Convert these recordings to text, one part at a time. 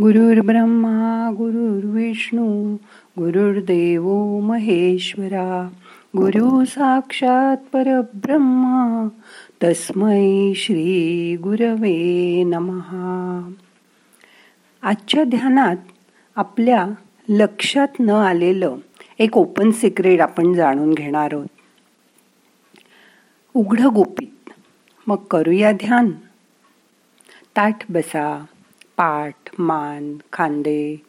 गुरुर्ब्रह्मा गुरुर्विष्णू गुरुर्देव महेश्वरा. गुरु साक्षात परब्रह्मा तस्मै श्री गुरवे नमहा आजच्या ध्यानात आपल्या लक्षात न आलेलं एक ओपन सिक्रेट आपण जाणून घेणार आहोत. उघडं गोपीत. मग करूया ध्यान. ताठ बसा. पाठ मान खांदे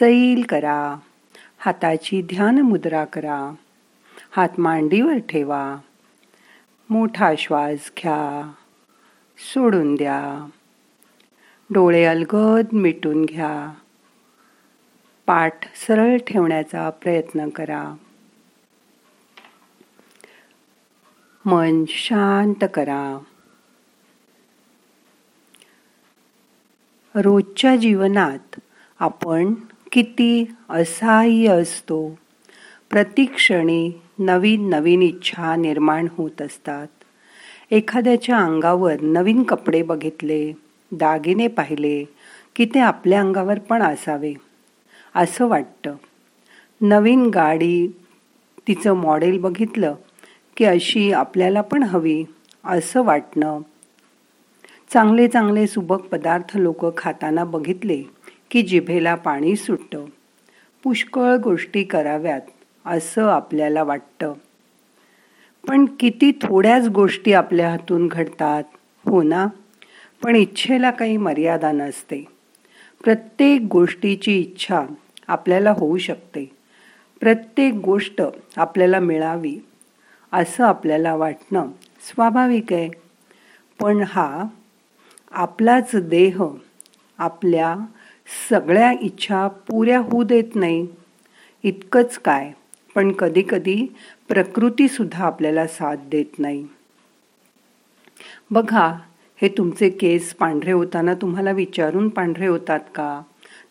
सैल करा. हाताची ध्यान मुद्रा करा. हात मांडीवर ठेवा. मोठा श्वास घ्या. सोडून द्या. डोळे अलगद मिटून घ्या. पाठ सरळ ठेवण्याचा प्रयत्न करा. मन शांत करा. रोजच्या जीवनात आपण किती असहाय्य असतो? प्रतिक्षणी नवीन नवीन इच्छा निर्माण होत असतात. एखाद्याच्या अंगावर नवीन कपडे बघितले दागिने पाहिले की ते आपल्या अंगावर पण असावे. असं वाटतं. नवीन गाडी तिचं मॉडेल बघितलं की अशी आपल्याला पण हवी असं वाटणं चांगले चांगले सुबक पदार्थ लोक खाताना बघितले की जिभेला पाणी सुटतं. पुष्कळ गोष्टी कराव्यात असं आपल्याला वाटतं. पण किती थोड्याच गोष्टी आपल्या हातून घडतात हो ना? पण इच्छेला काही मर्यादा नसते. प्रत्येक गोष्टीची इच्छा आपल्याला होऊ शकते. प्रत्येक गोष्ट आपल्याला मिळावी असं आपल्याला वाटणं स्वाभाविक आहे. पण हा आपलाच देह आपल्या सगळ्या इच्छा पुऱ्या होऊ देत नाही. इतकंच काय पण कधी कधी प्रकृती सुद्धा आपल्याला साथ देत नाही. बघा हे तुमचे केस पांढरे होताना तुम्हाला विचारून पांढरे होतात का?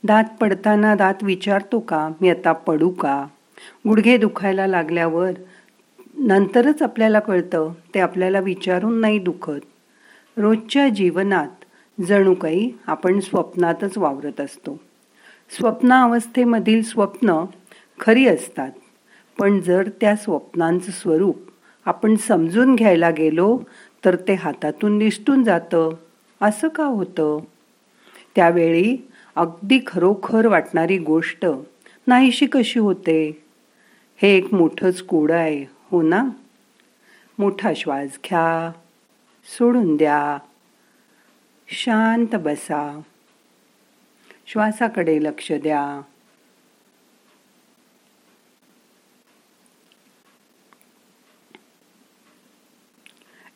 दात पडताना दात विचारतो का? मी आता पडू का? गुडघे दुखायला लागल्यावर नंतरच आपल्याला कळतं ते आपल्याला विचारून नाही दुखत. रोजच्या जीवनात जणू काही आपण स्वप्नातच वावरत असतो. स्वप्नावस्थेमधील स्वप्न खरी असतात. पण जर त्या स्वप्नांचं स्वरूप आपण समजून घ्यायला गेलो तर ते हातातून निसटून जातं. असं का होतं? त्यावेळी अगदी खरोखर वाटणारी गोष्ट नाहीशी कशी होते? हे एक मोठंच कोडं आहे हो ना? मोठा श्वास घ्या. सोडून द्या. शांत बसा. श्वासाकडे लक्ष द्या.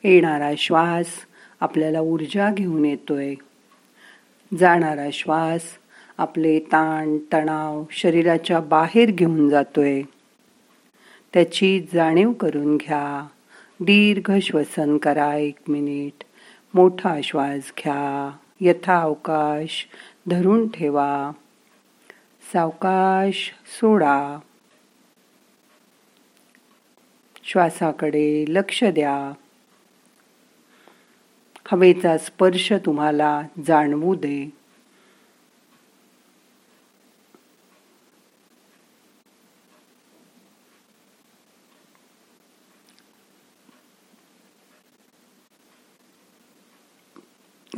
येणारा श्वास आपल्याला ऊर्जा घेऊन येतोय. जाणारा श्वास आपले ताण तणाव शरीराच्या बाहेर घेऊन जातोय. त्याची जाणीव करून घ्या. दीर्घ श्वसन करा एक मिनिट. मोठा श्वास घ्या. यथा अवकाश धरून ठेवा. सावकाश सोडा. श्वासाकडे लक्ष द्या. हवेचा स्पर्श तुम्हाला जाणवू दे.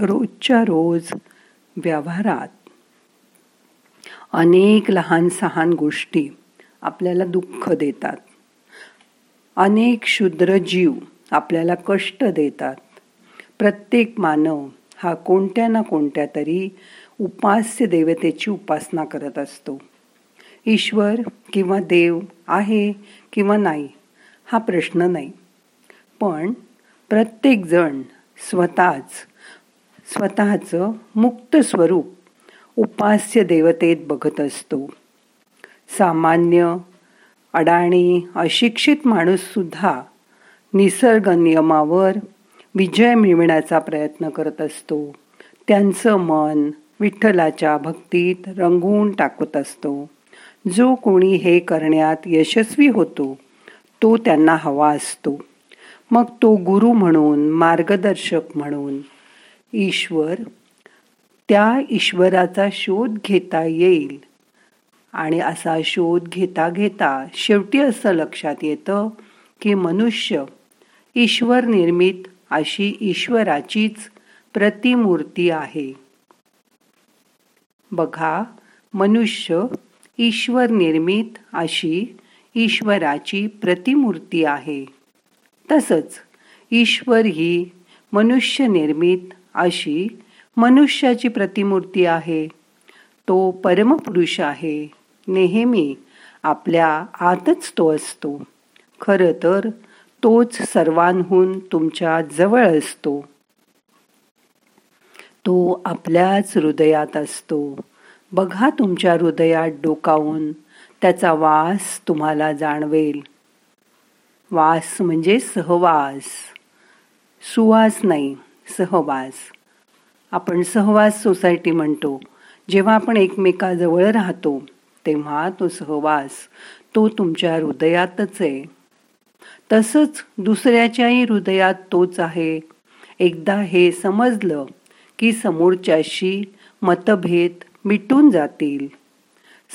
रोजच्या रोज व्यवहारात. अनेक लहान सहान गोष्टी आपल्याला दुःख देतात. अनेक क्षुद्र जीव आपल्याला कष्ट देतात. प्रत्येक मानव हा कोणत्या ना कोणत्या तरी उपास्य देवतेची उपासना करत असतो. ईश्वर किंवा देव आहे किंवा नाही हा प्रश्न नाही. पण प्रत्येकजण स्वतःच स्वतःचं मुक्त स्वरूप उपास्य देवतेत बघत असतो. सामान्य अडाणी अशिक्षित माणूससुद्धा निसर्ग नियमावर विजय मिळविण्याचा प्रयत्न करत असतो. त्यांचं मन विठ्ठलाच्या भक्तीत रंगवून टाकत असतो. जो कोणी हे करण्यात यशस्वी होतो तो त्यांना हवा असतो. मग तो गुरु म्हणून मार्गदर्शक म्हणून ईश्वर त्या ईश्वराचा शोध घेता येईल. आणि असा शोध घेता घेता शेवटी असं लक्षात येतं की मनुष्य ईश्वर निर्मित अशी ईश्वराचीच प्रतिमूर्ती आहे. बघा मनुष्य ईश्वर निर्मित अशी ईश्वराची प्रतिमूर्ती आहे. तसंच ईश्वर ही मनुष्य निर्मित अशी मनुष्याची प्रतिमूर्ती आहे. तो परमपुरुष आहे. नेहमी आपल्या आतच तो असतो. खरं तर तोच सर्वांहून तुमच्या जवळ असतो. तो आपल्याच हृदयात असतो. बघा तुमच्या हृदयात डोकावून त्याचा वास तुम्हाला जाणवेल. वास म्हणजे सहवास. सुवास नाही. सहवास. आपण सहवास सोसायटी म्हणतो. जेव्हा आपण एकमेकाजवळ राहतो तेव्हा तो सहवास तो तुमच्या हृदयातच आहे. तसंच दुसऱ्याच्याही हृदयात तोच आहे. एकदा हे समजलं की समोरच्याशी मतभेद मिटून जातील.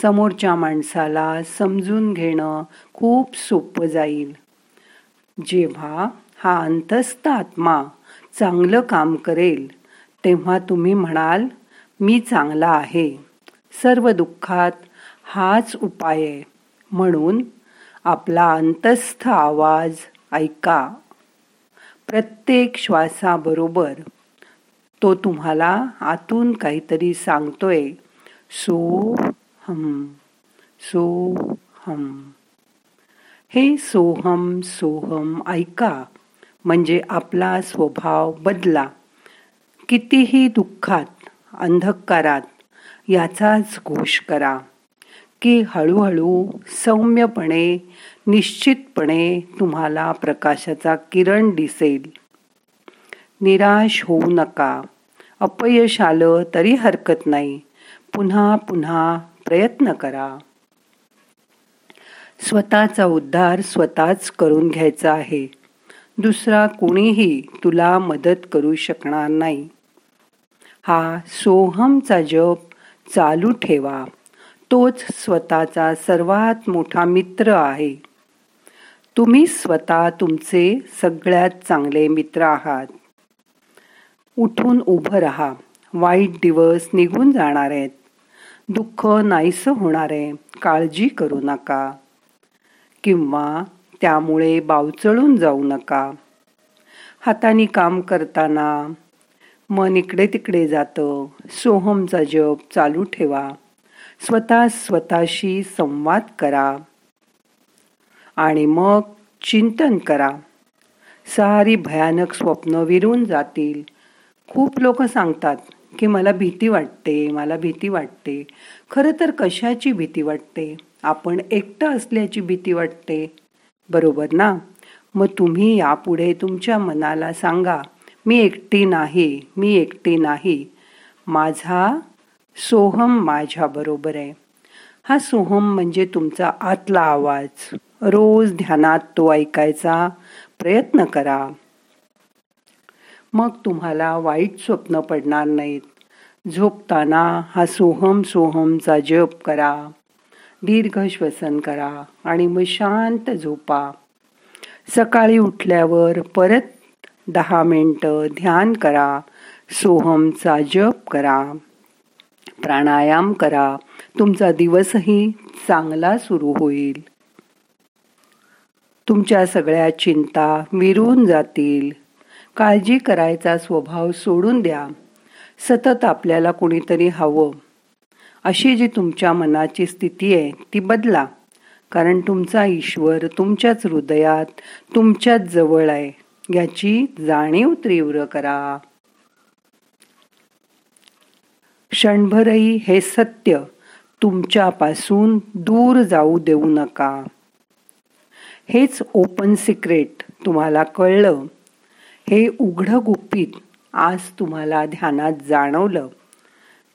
समोरच्या माणसाला समजून घेणं खूप सोपं जाईल. जेव्हा हा अंतस्थ आत्मा चांगलं काम करेल तेव्हा तुम्ही म्हणाल मी चांगला आहे. सर्व दुःखात हाच उपाय आहे. म्हणून आपला अंतस्थ आवाज ऐका. प्रत्येक श्वासाबरोबर तो तुम्हाला आतून काहीतरी सांगतोय. सो हम सो हम. हे सोहम सोहम ऐका. म्हणजे आपला स्वभाव बदला. कितीही दुःखात अंधकारात याचाच घोष करा. की हळूहळू सौम्यपणे निश्चितपणे तुम्हाला प्रकाशाचा किरण दिसेल. निराश होऊ नका. अपयश आलं तरी हरकत नाही. पुन्हा पुन्हा प्रयत्न करा. स्वतःचा उद्धार स्वतःच करून घ्यायचा आहे. दुसरा कोणीही तुला मदत करू शकणार नाही. हा सोहमचा जप चालू ठेवा. तोच स्वतःचा सर्वात मोठा मित्र आहे. तुम्ही स्वतः तुमचे सगळ्यात चांगले मित्र आहात. उठून उभं राहा. वाईट दिवस निघून जाणार आहेत. दुःख नाहीसं होणार आहे. काळजी करू नका. किंवा त्यामुळे बावचळून जाऊ नका. हाताने काम करताना मन इकडे तिकडे जातं. सोहमचा जप चालू ठेवा. स्वतः स्वतःशी संवाद करा. आणि मग चिंतन करा. सारी भयानक स्वप्न विरून जातील. खूप लोक सांगतात की मला भीती वाटते मला भीती वाटते. खरं तर कशाची भीती वाटते? आपण एकटं असल्याची भीती वाटते. बरोबर ना? मग तुम्ही यापुढे तुमच्या मनाला सांगा मी एकटी नाही मी एकटी नाही. माझा सोहम माझ्याबरोबर आहे. हा सोहम म्हणजे तुमचा आतला आवाज. रोज ध्यानात तो ऐकायचा प्रयत्न करा. मग तुम्हाला वाईट स्वप्न पडणार नाहीत. झोपताना हा सोहम सोहमचा जप करा. दीर्घ श्वसन करा आणि मग शांत झोपा. सकाळी उठल्यावर परत दहा मिनटं ध्यान करा. सोहमचा जप करा. प्राणायाम करा. तुमचा दिवसही चांगला सुरू होईल. तुमच्या सगळ्या चिंता विरून जातील. काळजी करायचा स्वभाव सोडून द्या. सतत आपल्याला कुणीतरी हवं. अशी जी तुमच्या मनाची स्थिती आहे ती बदला. कारण तुमचा ईश्वर तुमच्याच हृदयात तुमच्याच जवळ आहे. याची जाणीव तीव्र करा. क्षणभरही हे सत्य तुमच्यापासून दूर जाऊ देऊ नका. हेच ओपन सिक्रेट तुम्हाला कळलं. हे उघडं गुपित आज तुम्हाला ध्यानात जाणवलं.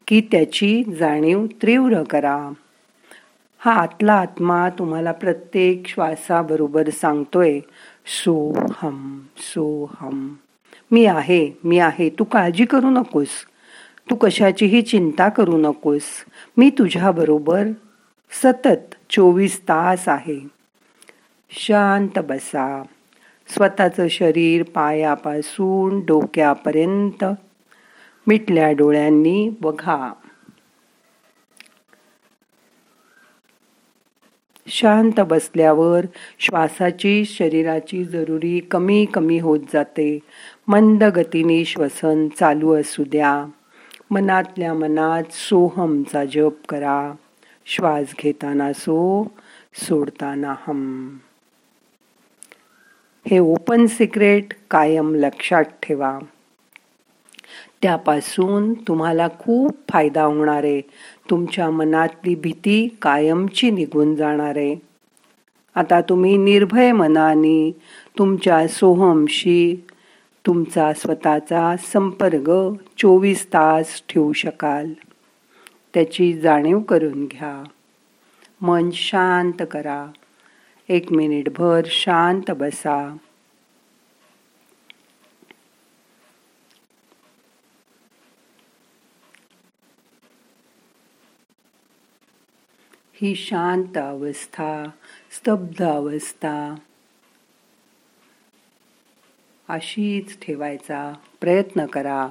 की त्याची जाणीव तीव्र करा. हा आतला आत्मा तुम्हाला प्रत्येक श्वासाबरोबर सांगतोय सो हम सो हम मी आहे मी आहे. तू काळजी करू नकोस. तू कशाचीही चिंता करू नकोस. मी तुझ्याबरोबर सतत चोवीस तास आहे. शांत बसा. स्वतःचं शरीर पायापासून डोक्यापर्यंत मिटल्या डोळ्यांनी बघा शांत बसल्यावर श्वासाची शरीराची जरुरी कमी कमी होत जाते. मंद गतीने श्वसन चालू असू द्या. मनातल्या मनात सोहमचा जप करा. श्वास घेताना सो सोडताना हम. हे ओपन सिक्रेट कायम लक्षात ठेवा. त्यापासून तुम्हाला खूप फायदा होणार आहे. तुमच्या मनातली भीती कायमची निघून जाणार आहे. आता तुम्ही निर्भय मनाने तुमच्या सोहमशी तुमचा स्वतःचा संपर्क चोवीस तास ठेवू शकाल. त्याची जाणीव करून घ्या. मन शांत करा. एक मिनिटभर शांत बसा. ही शांत अवस्था स्तब्ध अवस्था. अशीच ठेवायचा प्रयत्न करा.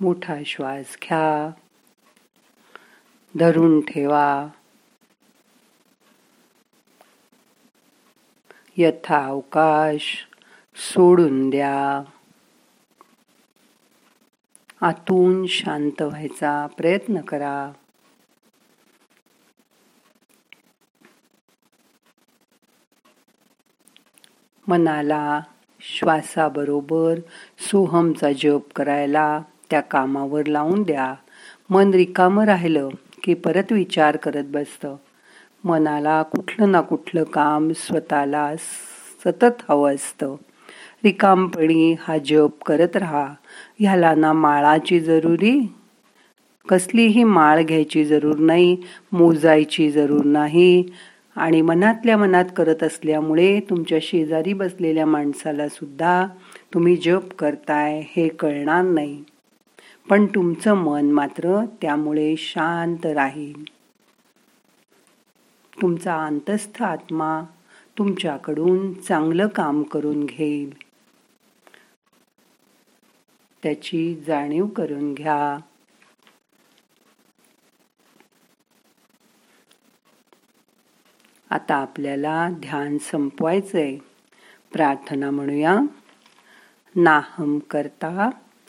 मोठा श्वास घ्या. धरून ठेवा. यथा अवकाश सोडून द्या. आतून शांत व्हायचा प्रयत्न करा. मनाला श्वासाबरोबर सोहमचा जप करायला त्या कामावर लावून द्या. मन रिकामं राहिलं की परत विचार करत बसतं. मनाला कुठलं ना कुठलं काम स्वतःला सतत हवं असतं. रिकामपणी हा जप करत राहा. ह्याला ना माळाची जरुरी? कसलीही माळ घ्यायची जरूर नाही मोजायची जरूर नाही. आणि मनातल्या मनात करत असल्यामुळे तुमच्या शेजारी बसलेल्या माणसाला सुद्धा तुम्ही जप करताय हे कळणार नाही. पण तुमचं मन मात्र त्यामुळे शांत राहील. तुमचा अंतस्थ आत्मा तुमच्याकडून चांगलं काम करून घेईल. त्याची जाणीव करून घ्या. आता आपल्याला ध्यान संपवायचंय. प्रार्थना म्हणूया. नाहम करता